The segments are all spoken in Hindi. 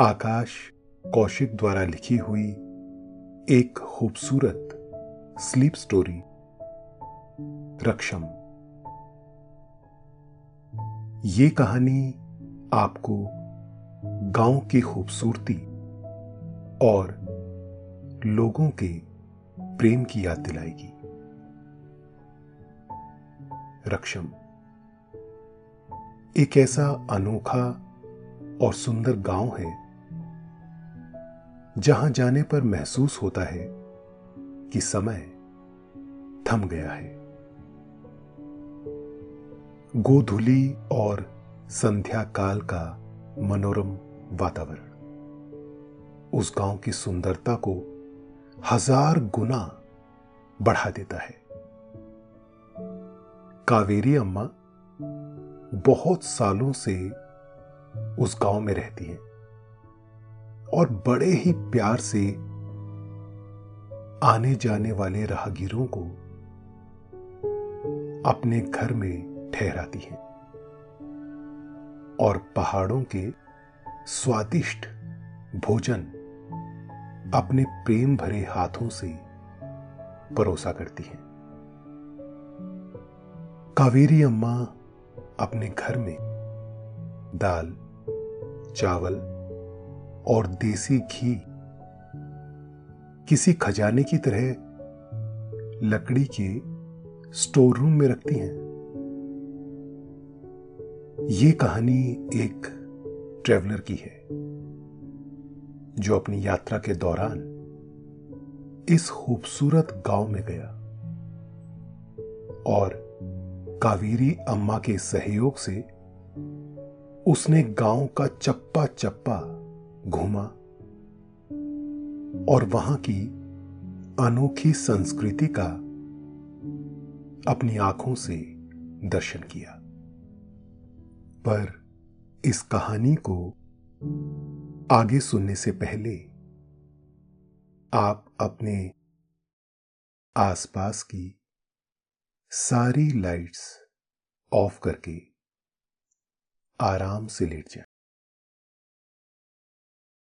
आकाश कौशिक द्वारा लिखी हुई एक खूबसूरत स्लीप स्टोरी। रक्षम। ये कहानी आपको गाँव की खूबसूरती और लोगों के प्रेम की याद दिलाएगी। रक्षम। एक ऐसा अनोखा और सुंदर गाँव है जहाँ जाने पर महसूस होता है कि समय थम गया है। गोधुली और संध्या काल का मनोरम वातावरण, उस गाँव की सुंदरता को हज़ार गुना बढ़ा देता है। कावेरी अम्मा बहुत सालों से उस गाँव में रहती हैं। और बड़े ही प्यार से आने जाने वाले राहगीरों को अपने घर में ठहराती हैं और पहाड़ों के स्वादिष्ट भोजन अपने प्रेम भरे हाथों से परोसा करती हैं। कावेरी अम्मा अपने घर में दाल, चावल और देसी घी। किसी खजाने की तरह लकड़ी के स्टोर रूम में रखती हैं। ये कहानी एक ट्रेवलर की है, जो अपनी यात्रा के दौरान इस खूबसूरत गाँव में गया और कावेरी अम्मा के सहयोग से उसने गाँव का चप्पा चप्पा घूमा और वहाँ की अनोखी संस्कृति का अपनी आँखों से दर्शन किया। पर इस कहानी को आगे सुनने से पहले आप अपने आसपास की सारी लाइट्स ऑफ़ करके आराम से लेट जाए।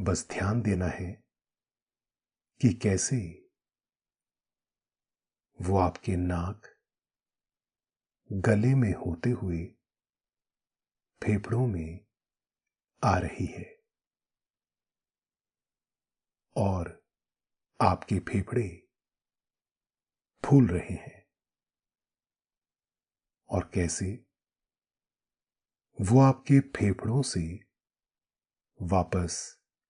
बस ध्यान देना है कि कैसे वो आपके नाक गले में होते हुए फेफड़ों में आ रही है और आपके फेफड़े फूल रहे हैं। और कैसे वो आपके फेफड़ों से वापस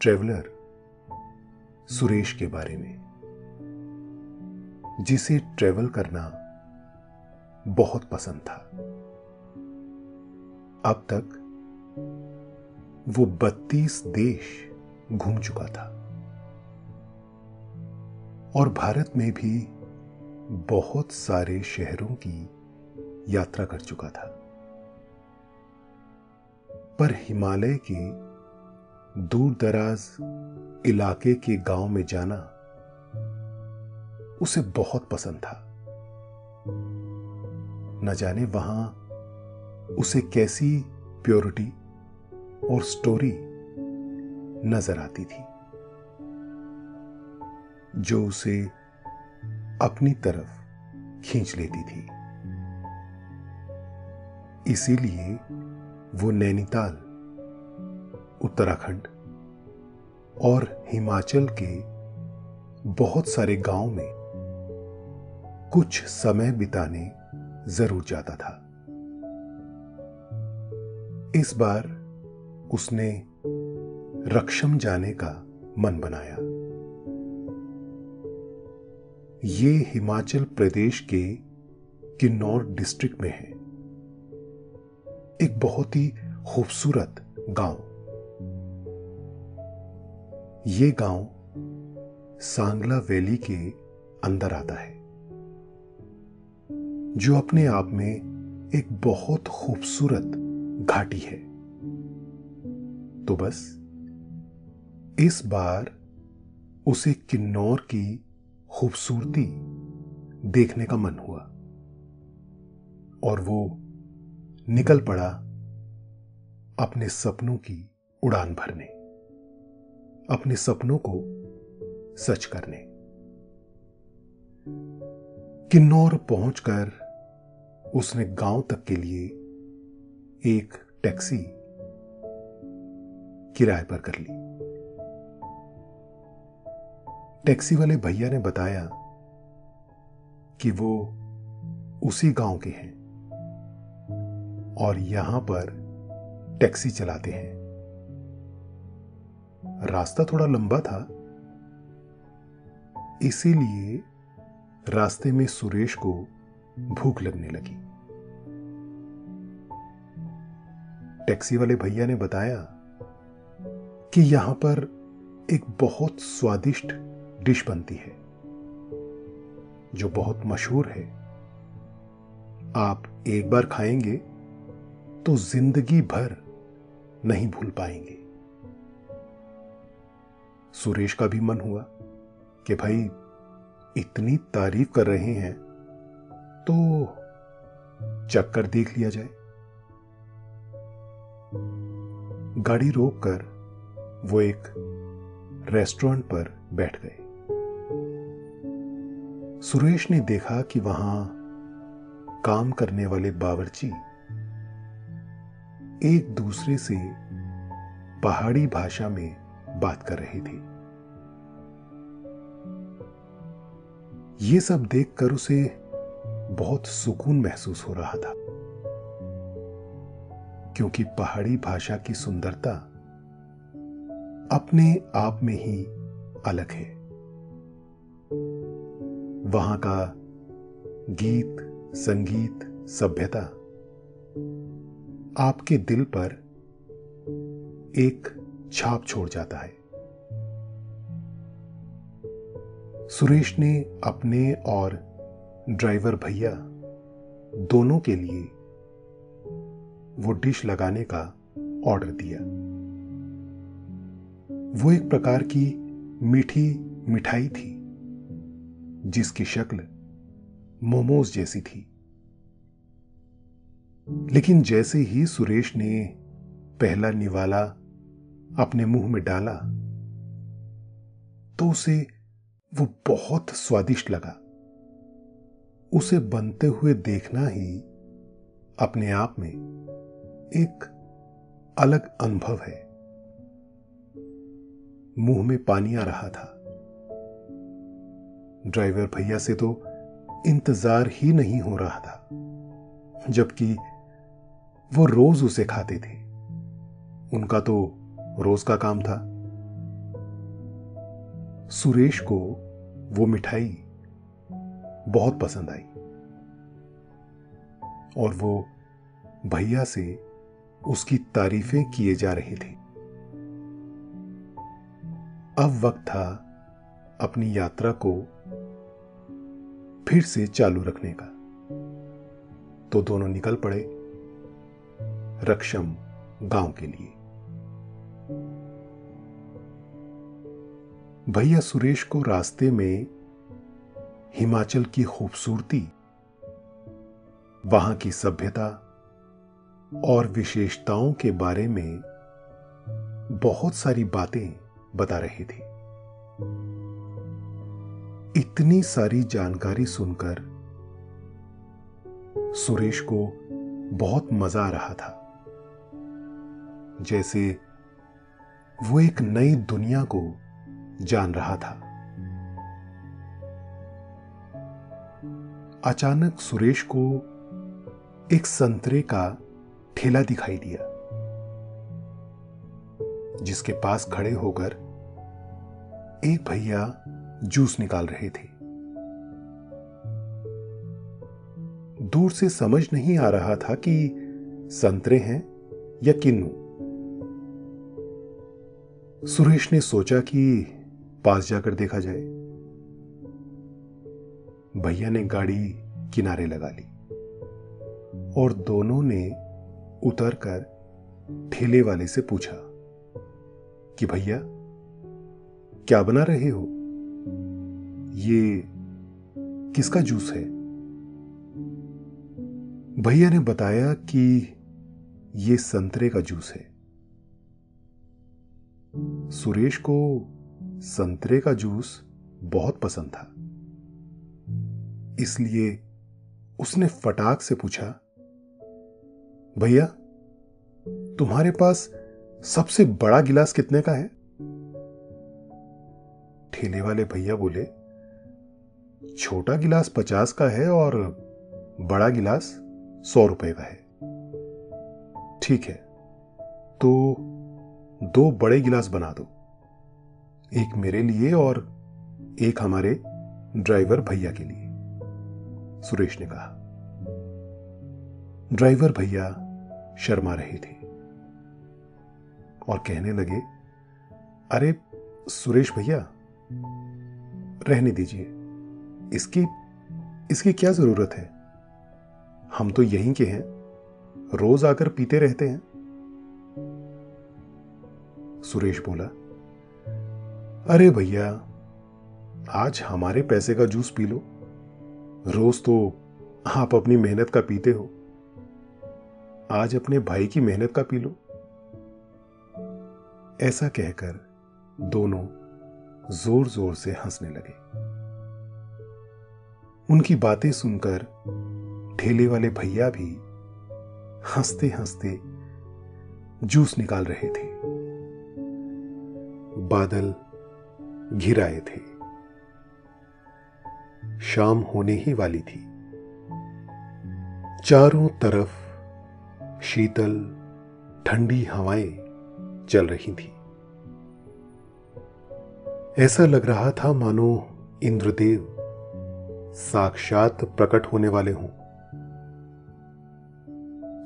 ट्रेवलर सुरेश के बारे में। जिसे ट्रेवल करना बहुत पसंद था। अब तक वो 32 देश घूम चुका था। और भारत में भी बहुत सारे शहरों की यात्रा कर चुका था। पर हिमालय के दूर दराज इलाके के गाँव में जाना उसे बहुत पसंद था। न जाने वहाँ उसे कैसी प्योरिटी और स्टोरी नज़र आती थी, जो उसे अपनी तरफ़ खींच लेती थी। इसीलिए वो नैनीताल उत्तराखंड और हिमाचल के बहुत सारे गाँव में कुछ समय बिताने ज़रूर जाता था। इस बार उसने रक्षम जाने का मन बनाया। ये हिमाचल प्रदेश के किन्नौर डिस्ट्रिक्ट में है। एक बहुत ही खूबसूरत गाँव। ये गाँव सांगला वैली के अंदर आता है, जो अपने आप में एक बहुत खूबसूरत घाटी है। तो बस, इस बार उसे किन्नौर की खूबसूरती देखने का मन हुआ और वो निकल पड़ा अपने सपनों की उड़ान भरने। अपने सपनों को सच करने। किन्नौर पहुंचकर उसने गाँव तक के लिए एक टैक्सी किराए पर कर ली। टैक्सी वाले भैया ने बताया कि वो उसी गाँव के हैं और यहाँ पर टैक्सी चलाते हैं। रास्ता थोड़ा लंबा था। इसीलिए रास्ते में सुरेश को भूख लगने लगी। टैक्सी वाले भैया ने बताया कि यहाँ पर एक बहुत स्वादिष्ट डिश बनती है, जो बहुत मशहूर है। आप एक बार खाएँगे तो ज़िंदगी भर नहीं भूल पाएँगे। सुरेश का भी मन हुआ कि भाई, इतनी तारीफ़ कर रहे हैं तो चक्कर देख लिया जाए। गाड़ी रोककर वो एक रेस्टोरेंट पर बैठ गए। सुरेश ने देखा कि वहाँ काम करने वाले बावर्ची एक दूसरे से पहाड़ी भाषा में बात कर रही थी। ये सब देखकर उसे बहुत सुकून महसूस हो रहा था, क्योंकि पहाड़ी भाषा की सुंदरता अपने आप में ही अलग है। वहाँ का गीत, संगीत, सभ्यता आपके दिल पर एक छाप छोड़ जाता है। सुरेश ने अपने और ड्राइवर भैया दोनों के लिए वो डिश लगाने का ऑर्डर दिया। वो एक प्रकार की मीठी मिठाई थी, जिसकी शक्ल मोमोज जैसी थी। लेकिन जैसे ही सुरेश ने पहला निवाला अपने मुँह में डाला तो उसे वो बहुत स्वादिष्ट लगा। उसे बनते हुए देखना ही अपने आप में एक अलग अनुभव है। मुँह में पानी आ रहा था। ड्राइवर भैया से तो इंतज़ार ही नहीं हो रहा था, जबकि वो रोज उसे खाते थे। उनका तो रोज का काम था। सुरेश को वो मिठाई बहुत पसंद आई। और वो भैया से उसकी तारीफें किए जा रहे थे। अब वक्त था अपनी यात्रा को फिर से चालू रखने का। तो दोनों निकल पड़े रक्षम गाँव के लिए। भैया सुरेश को रास्ते में हिमाचल की खूबसूरती, वहाँ की सभ्यता और विशेषताओं के बारे में बहुत सारी बातें बता रहे थे। इतनी सारी जानकारी सुनकर सुरेश को बहुत मज़ा आ रहा था। जैसे वो एक नई दुनिया को जान रहा था। अचानक सुरेश को एक संतरे का ठेला दिखाई दिया, जिसके पास खड़े होकर एक भैया जूस निकाल रहे थे। दूर से समझ नहीं आ रहा था कि संतरे हैं या किन्नू। सुरेश ने सोचा कि पास जाकर देखा जाए। भैया ने गाड़ी किनारे लगा ली और दोनों ने उतरकर ठेले वाले से पूछा कि, भैया, क्या बना रहे हो? ये किसका जूस है? भैया ने बताया कि ये संतरे का जूस है। सुरेश को संतरे का जूस बहुत पसंद था। इसलिए उसने फटाक से पूछा, भैया, तुम्हारे पास सबसे बड़ा गिलास कितने का है? ठेले वाले भैया बोले, छोटा गिलास पचास का है और बड़ा गिलास सौ रुपए का है। ठीक है तो दो बड़े गिलास बना दो। एक मेरे लिए और एक हमारे ड्राइवर भैया के लिए। सुरेश ने कहा। ड्राइवर भैया शर्मा रहे थे। और कहने लगे, अरे, सुरेश भैया, रहने दीजिए। इसकी इसकी क्या ज़रूरत है? हम तो यहीं के हैं। रोज आकर पीते रहते हैं। सुरेश बोला अरे भैया, आज हमारे पैसे का जूस पी लो। रोज तो आप अपनी मेहनत का पीते हो। आज अपने भाई की मेहनत का पी लो। ऐसा कहकर दोनों ज़ोर ज़ोर से हंसने लगे। उनकी बातें सुनकर ठेले वाले भैया भी हँसते हँसते जूस निकाल रहे थे। बादल घिराए थे। शाम होने ही वाली थी। चारों तरफ़ शीतल, ठंडी हवाएँ चल रही थी। ऐसा लग रहा था मानो इंद्रदेव साक्षात प्रकट होने वाले हों।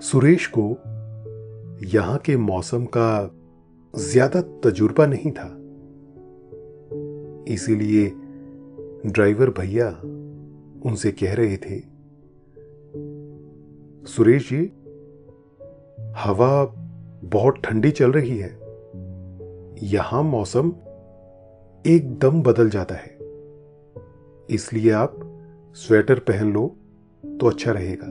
सुरेश को यहाँ के मौसम का ज़्यादा तजुर्बा नहीं था। इसीलिए ड्राइवर भैया उनसे कह रहे थे, सुरेश जी, हवा बहुत ठंडी चल रही है। यहाँ मौसम एकदम बदल जाता है। इसलिए आप स्वेटर पहन लो तो अच्छा रहेगा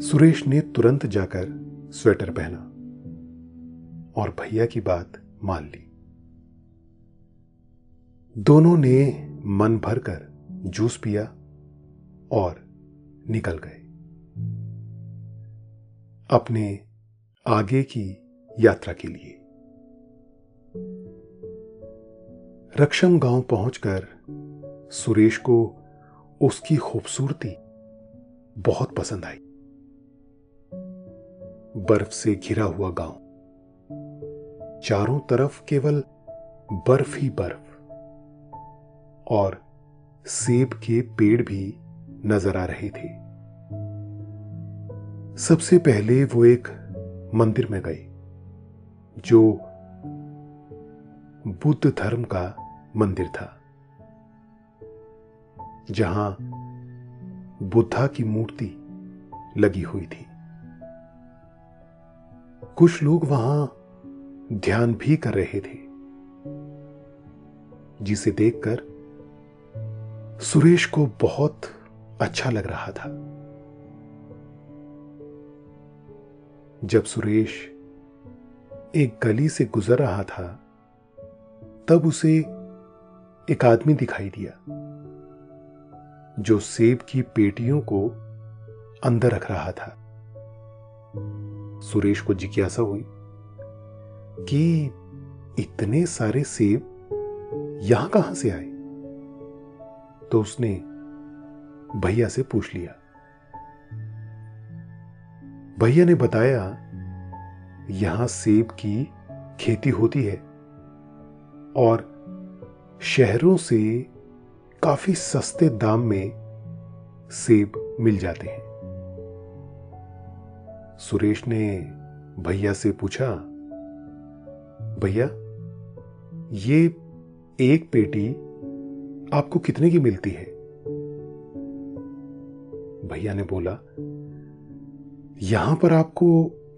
सुरेश ने तुरंत जाकर स्वेटर पहना और भैया की बात मान ली। दोनों ने मन भरकर जूस पिया और निकल गए। अपने आगे की यात्रा के लिए। रक्षम गाँव पहुंचकर सुरेश को उसकी खूबसूरती बहुत पसंद आई। बर्फ़ से घिरा हुआ गाँव। चारों तरफ़ केवल बर्फ़ ही बर्फ़। और सेब के पेड़ भी नज़र आ रहे थे। सबसे पहले वो एक मंदिर में गए, जो बुद्ध धर्म का मंदिर था, जहाँ बुद्धा की मूर्ति लगी हुई थी। कुछ लोग वहाँ ध्यान भी कर रहे थे, जिसे देखकर सुरेश को बहुत अच्छा लग रहा था। जब सुरेश एक गली से गुजर रहा था, तब उसे एक आदमी दिखाई दिया, जो सेब की पेटियों को अंदर रख रहा था। सुरेश को जिज्ञासा हुई कि इतने सारे सेब यहाँ कहाँ से आए? तो उसने भैया से पूछ लिया। भैया ने बताया, यहाँ सेब की खेती होती है और शहरों से काफ़ी सस्ते दाम में सेब मिल जाते हैं। सुरेश ने भैया से पूछा, भैया, ये एक पेटी आपको कितने की मिलती है? भैया ने बोला, यहाँ पर आपको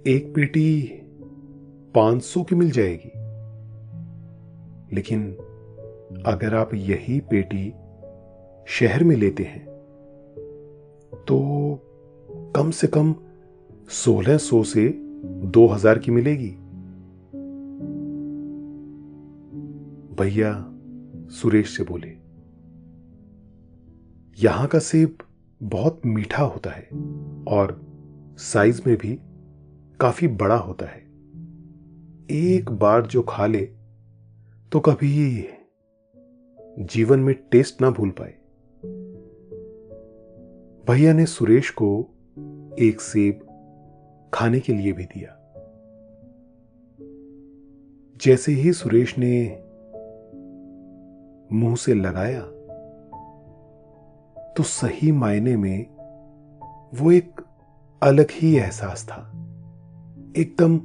एक पेटी पाँच सौ की मिल जाएगी। लेकिन अगर आप यही पेटी शहर में लेते हैं तो कम से कम सोलह सौ से दो हज़ार की मिलेगी। भैया सुरेश से बोले यहाँ का सेब बहुत मीठा होता है और साइज़ में भी काफ़ी बड़ा होता है। एक बार जो खा ले तो कभी जीवन में टेस्ट ना भूल पाए। भैया ने सुरेश को एक सेब खाने के लिए भी दिया। जैसे ही सुरेश ने मुँह से लगाया तो सही मायने में वो एक अलग ही एहसास था। एकदम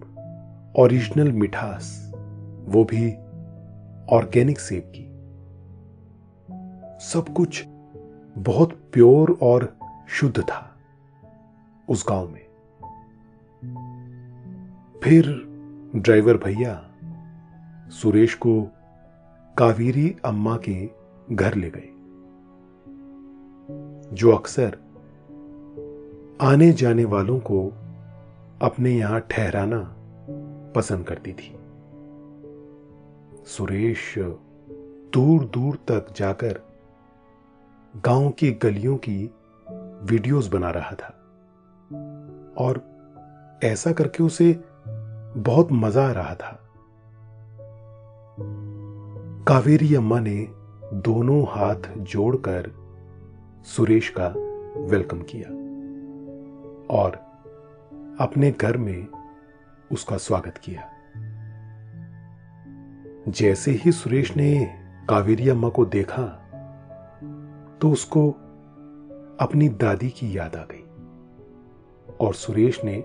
ओरिजिनल मिठास, वो भी ऑर्गेनिक सेब की। सब कुछ बहुत प्योर और शुद्ध था उस गाँव में। फिर ड्राइवर भैया सुरेश को कावेरी अम्मा के घर ले गए। जो अक्सर आने जाने वालों को अपने यहाँ ठहराना पसंद करती थी। सुरेश दूर दूर तक जाकर गाँव की गलियों की वीडियोस बना रहा था और ऐसा करके उसे बहुत मज़ा आ रहा था। कावेरी अम्मा ने दोनों हाथ जोड़कर सुरेश का वेलकम किया और अपने घर में उसका स्वागत किया। जैसे ही सुरेश ने कावेरी अम्मा को देखा तो उसको अपनी दादी की याद आ गई और सुरेश ने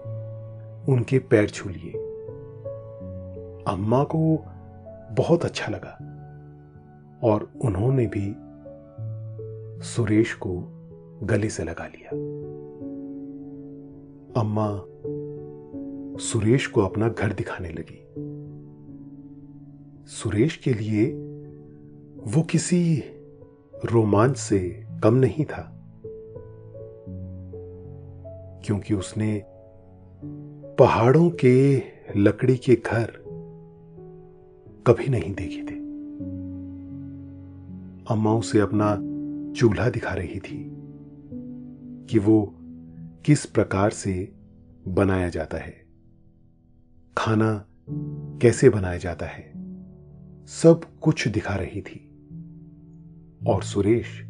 उनके पैर छू लिए। अम्मा को बहुत अच्छा लगा और उन्होंने भी सुरेश को गले से लगा लिया। अम्मा, सुरेश को अपना घर दिखाने लगी। सुरेश के लिए वो किसी रोमांच से कम नहीं था, क्योंकि उसने पहाड़ों के लकड़ी के घर कभी नहीं देखे थे। अम्मा उसे अपना चूल्हा दिखा रही थी कि वो किस प्रकार से बनाया जाता है। खाना कैसे बनाया जाता है, सब कुछ दिखा रही थी। और सुरेश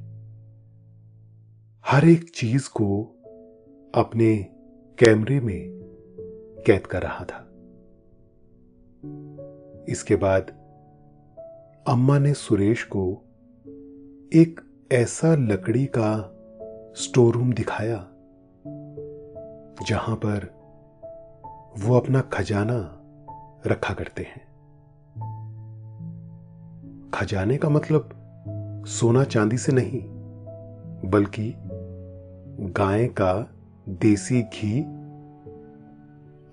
हर एक चीज़ को अपने कैमरे में कैद कर रहा था। इसके बाद अम्मा ने सुरेश को एक ऐसा लकड़ी का स्टोर रूम दिखाया, जहाँ पर वो अपना खजाना रखा करते हैं। खजाने का मतलब सोना चांदी से नहीं, बल्कि गाय का देसी घी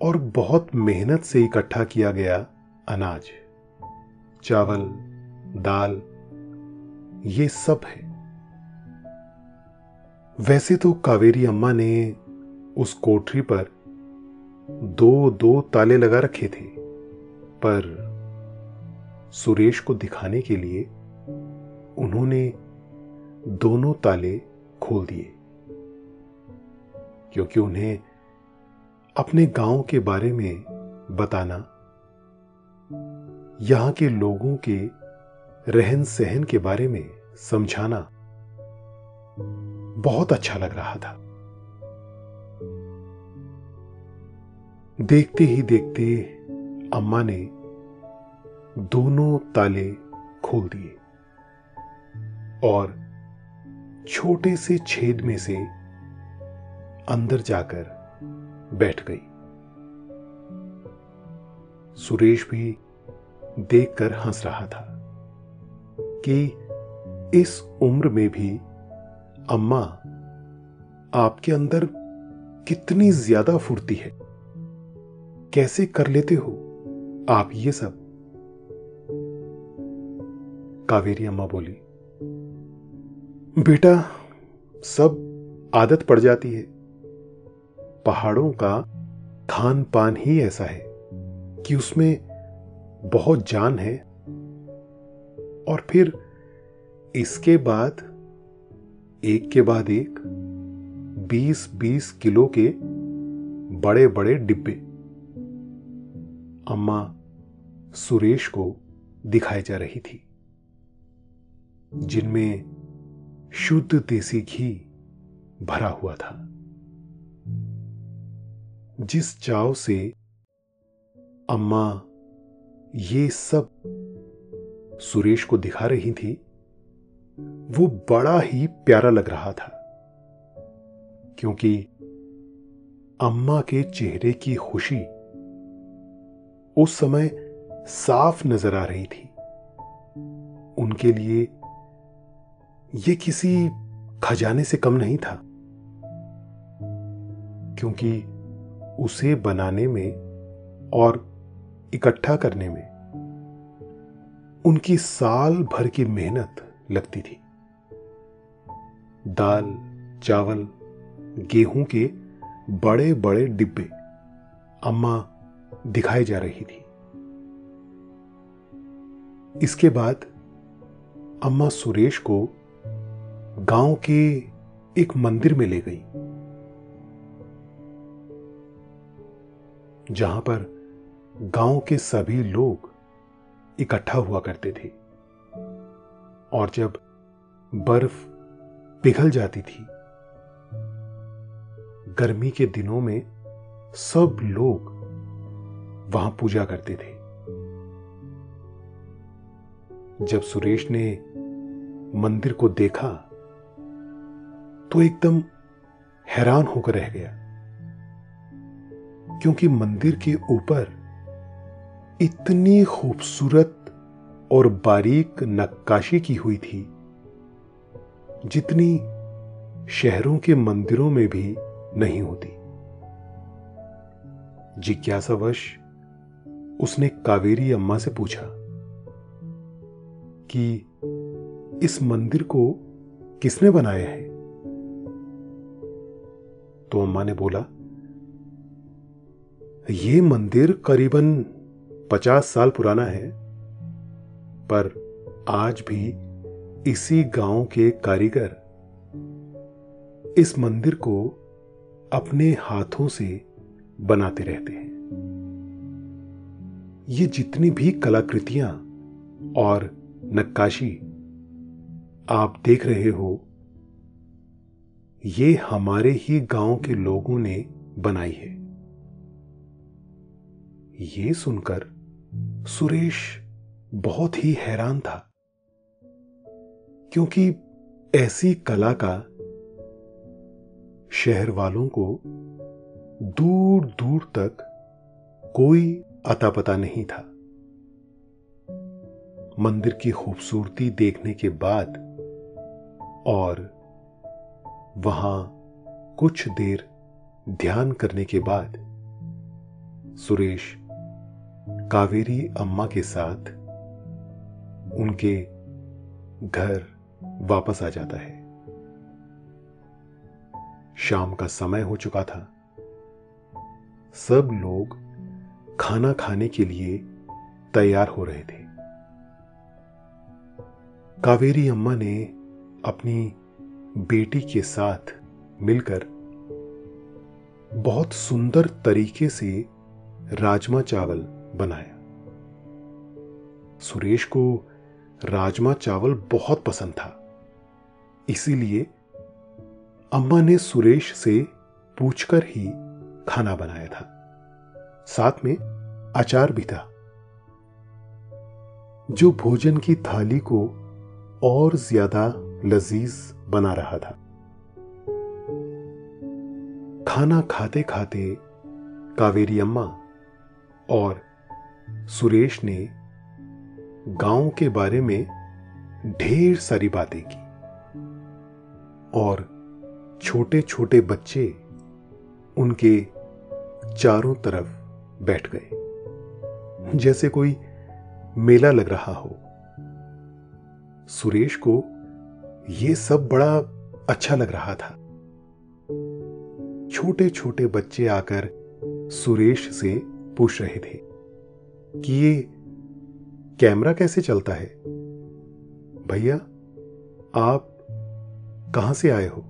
और बहुत मेहनत से इकट्ठा किया गया अनाज, चावल, दाल, ये सब है। वैसे तो कावेरी अम्मा ने उस कोठरी पर दो दो ताले लगा रखे थे, पर सुरेश को दिखाने के लिए उन्होंने दोनों ताले खोल दिए, क्योंकि उन्हें अपने गाँव के बारे में बताना, यहाँ के लोगों के रहन सहन के बारे में समझाना। बहुत अच्छा लग रहा था। देखते ही देखते अम्मा ने दोनों ताले खोल दिए और छोटे से छेद में से अंदर जाकर बैठ गई। सुरेश भी देखकर हंस रहा था कि इस उम्र में भी अम्मा, आपके अंदर कितनी ज़्यादा फुर्ती है। कैसे कर लेते हो आप ये सब? कावेरी अम्मा बोली, बेटा, सब आदत पड़ जाती है। पहाड़ों का खान पान ही ऐसा है कि उसमें बहुत जान है। और फिर इसके बाद एक के बाद एक, बीस बीस किलो के बड़े बड़े डिब्बे। अम्मा सुरेश को दिखाई जा रही थी, जिनमें शुद्ध देसी घी भरा हुआ था। जिस चाव से अम्मा ये सब सुरेश को दिखा रही थी वो बड़ा ही प्यारा लग रहा था, क्योंकि अम्मा के चेहरे की खुशी उस समय साफ़ नज़र आ रही थी। उनके लिए ये किसी खजाने से कम नहीं था, क्योंकि उसे बनाने में और इकट्ठा करने में उनकी साल भर की मेहनत लगती थी। दाल, चावल, गेहूँ के बड़े बड़े डिब्बे अम्मा दिखाई जा रही थी। इसके बाद अम्मा सुरेश को गाँव के एक मंदिर में ले गई, जहाँ पर गाँव के सभी लोग इकट्ठा हुआ करते थे। और जब बर्फ़ पिघल जाती थी, गर्मी के दिनों में सब लोग वहाँ पूजा करते थे। जब सुरेश ने मंदिर को देखा तो एकदम हैरान होकर रह गया, क्योंकि मंदिर के ऊपर इतनी खूबसूरत और बारीक नक्काशी की हुई थी। जितनी शहरों के मंदिरों में भी नहीं होती। जिज्ञासावश उसने कावेरी अम्मा से पूछा कि इस मंदिर को किसने बनाया है? तो अम्मा ने बोला यह मंदिर करीबन पचास साल पुराना है। पर आज भी इसी गाँव के कारीगर इस मंदिर को अपने हाथों से बनाते रहते हैं। ये जितनी भी कलाकृतियाँ और नक्काशी आप देख रहे हो, ये हमारे ही गाँव के लोगों ने बनाई है। ये सुनकर सुरेश बहुत ही हैरान था, क्योंकि ऐसी कला का शहर वालों को दूर दूर तक कोई अता पता नहीं था। मंदिर की खूबसूरती देखने के बाद और वहाँ कुछ देर ध्यान करने के बाद सुरेश कावेरी अम्मा के साथ उनके घर वापस आ जाता है। शाम का समय हो चुका था। सब लोग खाना खाने के लिए तैयार हो रहे थे। कावेरी अम्मा ने अपनी बेटी के साथ मिलकर बहुत सुंदर तरीके से राजमा चावल बनाया। सुरेश को राजमा चावल बहुत पसंद था। इसीलिए अम्मा ने सुरेश से पूछकर ही खाना बनाया था। साथ में अचार भी था। जो भोजन की थाली को और ज़्यादा लजीज बना रहा था। खाना खाते खाते कावेरी अम्मा और सुरेश ने गाँव के बारे में ढेर सारी बातें की। और छोटे छोटे बच्चे उनके चारों तरफ़ बैठ गए। जैसे कोई मेला लग रहा हो। सुरेश को यह सब बड़ा अच्छा लग रहा था। छोटे छोटे बच्चे आकर सुरेश से पूछ रहे थे कि ये कैमरा कैसे चलता है? भैया, आप कहाँ से आए हो?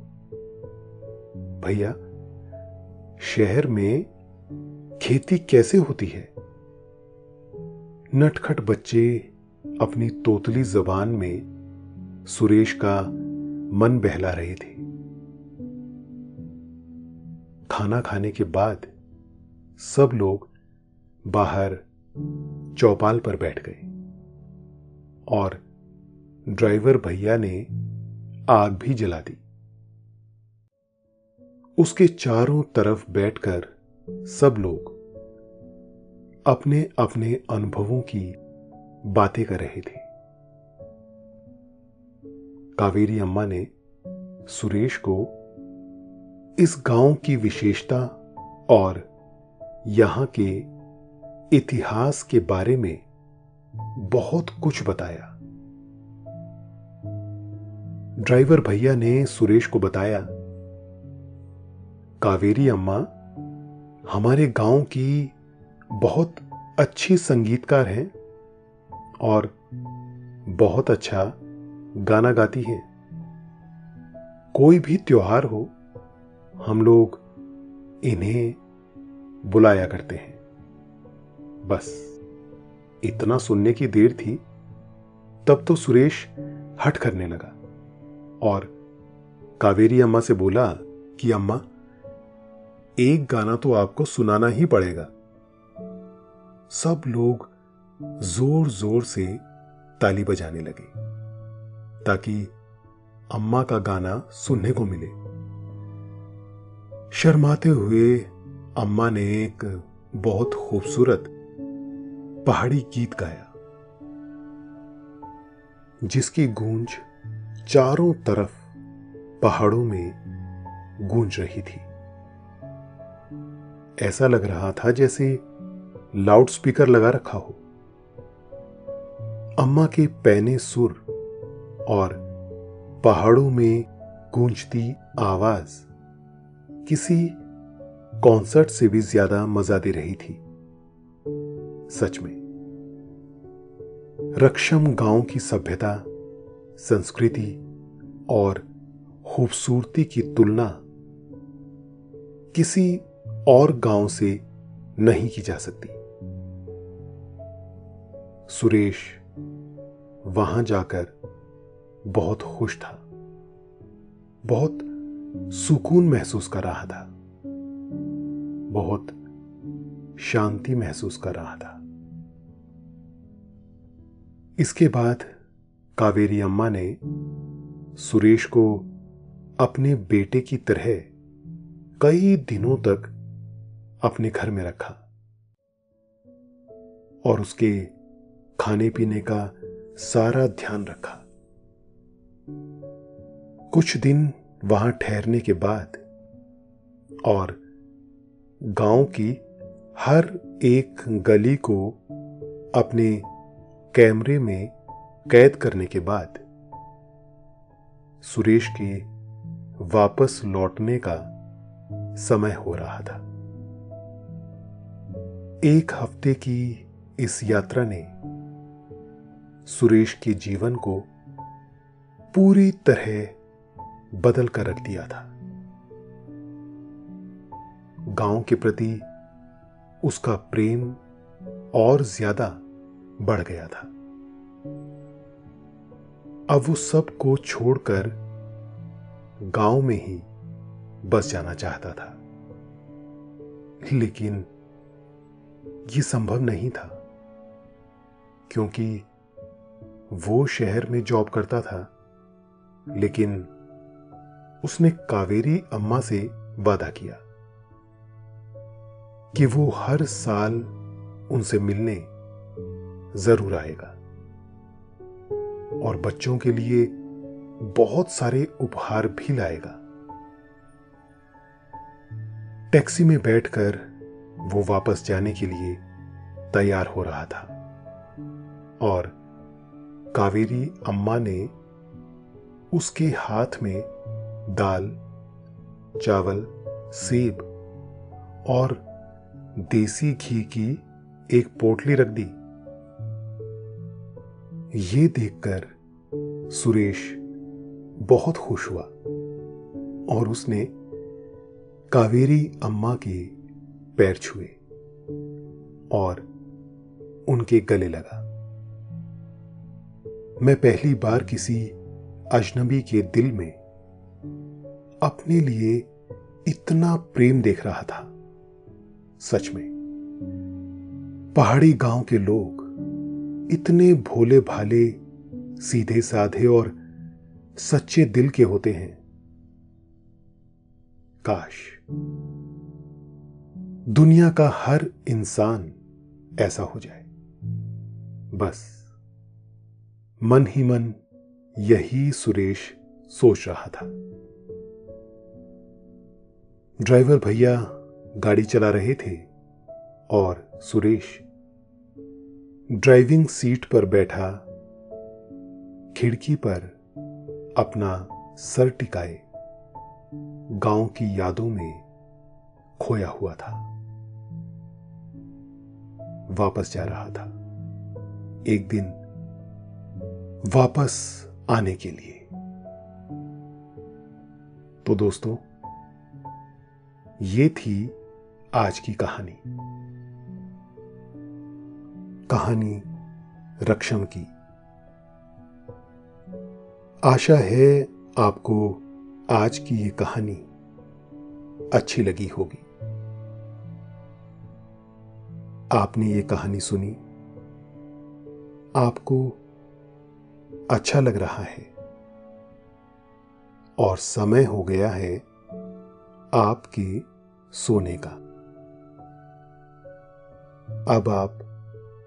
भैया, शहर में खेती कैसे होती है? नटखट बच्चे अपनी तोतली जबान में सुरेश का मन बहला रहे थे। खाना खाने के बाद सब लोग बाहर चौपाल पर बैठ गए। और ड्राइवर भैया ने आग भी जला दी। उसके चारों तरफ़ बैठकर सब लोग अपने अपने अनुभवों की बातें कर रहे थे। कावेरी अम्मा ने सुरेश को इस गाँव की विशेषता और यहाँ के इतिहास के बारे में बहुत कुछ बताया। ड्राइवर भैया ने सुरेश को बताया, कावेरी अम्मा, हमारे गाँव की बहुत अच्छी संगीतकार हैं और बहुत अच्छा गाना गाती हैं। कोई भी त्योहार हो, हम लोग इन्हें बुलाया करते हैं। बस। इतना सुनने की देर थी, तब तो सुरेश हट करने लगा और कावेरी अम्मा से बोला कि, अम्मा, एक गाना तो आपको सुनाना ही पड़ेगा। सब लोग ज़ोर ज़ोर से ताली बजाने लगे ताकि अम्मा का गाना सुनने को मिले। शर्माते हुए अम्मा ने एक बहुत खूबसूरत पहाड़ी गीत गाया, जिसकी गूंज चारों तरफ़ पहाड़ों में गूंज रही थी। ऐसा लग रहा था जैसे लाउड स्पीकर लगा रखा हो। अम्मा के पैने सुर और पहाड़ों में गूंजती आवाज़ किसी कॉन्सर्ट से भी ज़्यादा मज़ा दे रही थी। सच में। रक्षम गाँव की सभ्यता, संस्कृति और खूबसूरती की तुलना किसी और गाँव से नहीं की जा सकती। सुरेश वहाँ जाकर बहुत खुश था। बहुत सुकून महसूस कर रहा था। बहुत शांति महसूस कर रहा था। इसके बाद कावेरी अम्मा ने सुरेश को अपने बेटे की तरह कई दिनों तक अपने घर में रखा और उसके खाने पीने का सारा ध्यान रखा। कुछ दिन वहाँ ठहरने के बाद और गाँव की हर एक गली को अपने कैमरे में कैद करने के बाद सुरेश के वापस लौटने का समय हो रहा था। एक हफ़्ते की इस यात्रा ने सुरेश के जीवन को पूरी तरह बदल कर रख दिया था। गाँव के प्रति उसका प्रेम और ज़्यादा बढ़ गया था। अब वो सबको छोड़कर गाँव में ही बस जाना चाहता था। लेकिन ये संभव नहीं था, क्योंकि वो शहर में जॉब करता था, लेकिन उसने कावेरी अम्मा से वादा किया कि वो हर साल उनसे मिलने ज़रूर आएगा। और बच्चों के लिए बहुत सारे उपहार भी लाएगा। टैक्सी में बैठकर वो वापस जाने के लिए तैयार हो रहा था। और कावेरी अम्मा ने उसके हाथ में दाल, चावल, सेब और देसी घी की एक पोटली रख दी। ये देखकर सुरेश बहुत खुश हुआ और उसने कावेरी अम्मा के पैर छुए और उनके गले लगा। मैं पहली बार किसी अजनबी के दिल में अपने लिए इतना प्रेम देख रहा था, सच में। पहाड़ी गाँव के लोग इतने भोले भाले, सीधे साधे और सच्चे दिल के होते हैं। काश। दुनिया का हर इंसान ऐसा हो जाए। बस। मन ही मन यही सुरेश सोच रहा था। ड्राइवर भैया गाड़ी चला रहे थे और सुरेश ड्राइविंग सीट पर बैठा, खिड़की पर अपना सर टिकाए, गाँव की यादों में खोया हुआ था। वापस जा रहा था, एक दिन वापस आने के लिए। तो दोस्तों, ये थी आज की कहानी। कहानी रक्षम की। आशा है आपको आज की ये कहानी अच्छी लगी होगी। आपने ये कहानी सुनी, आपको अच्छा लग रहा है और समय हो गया है आपके सोने का। अब आप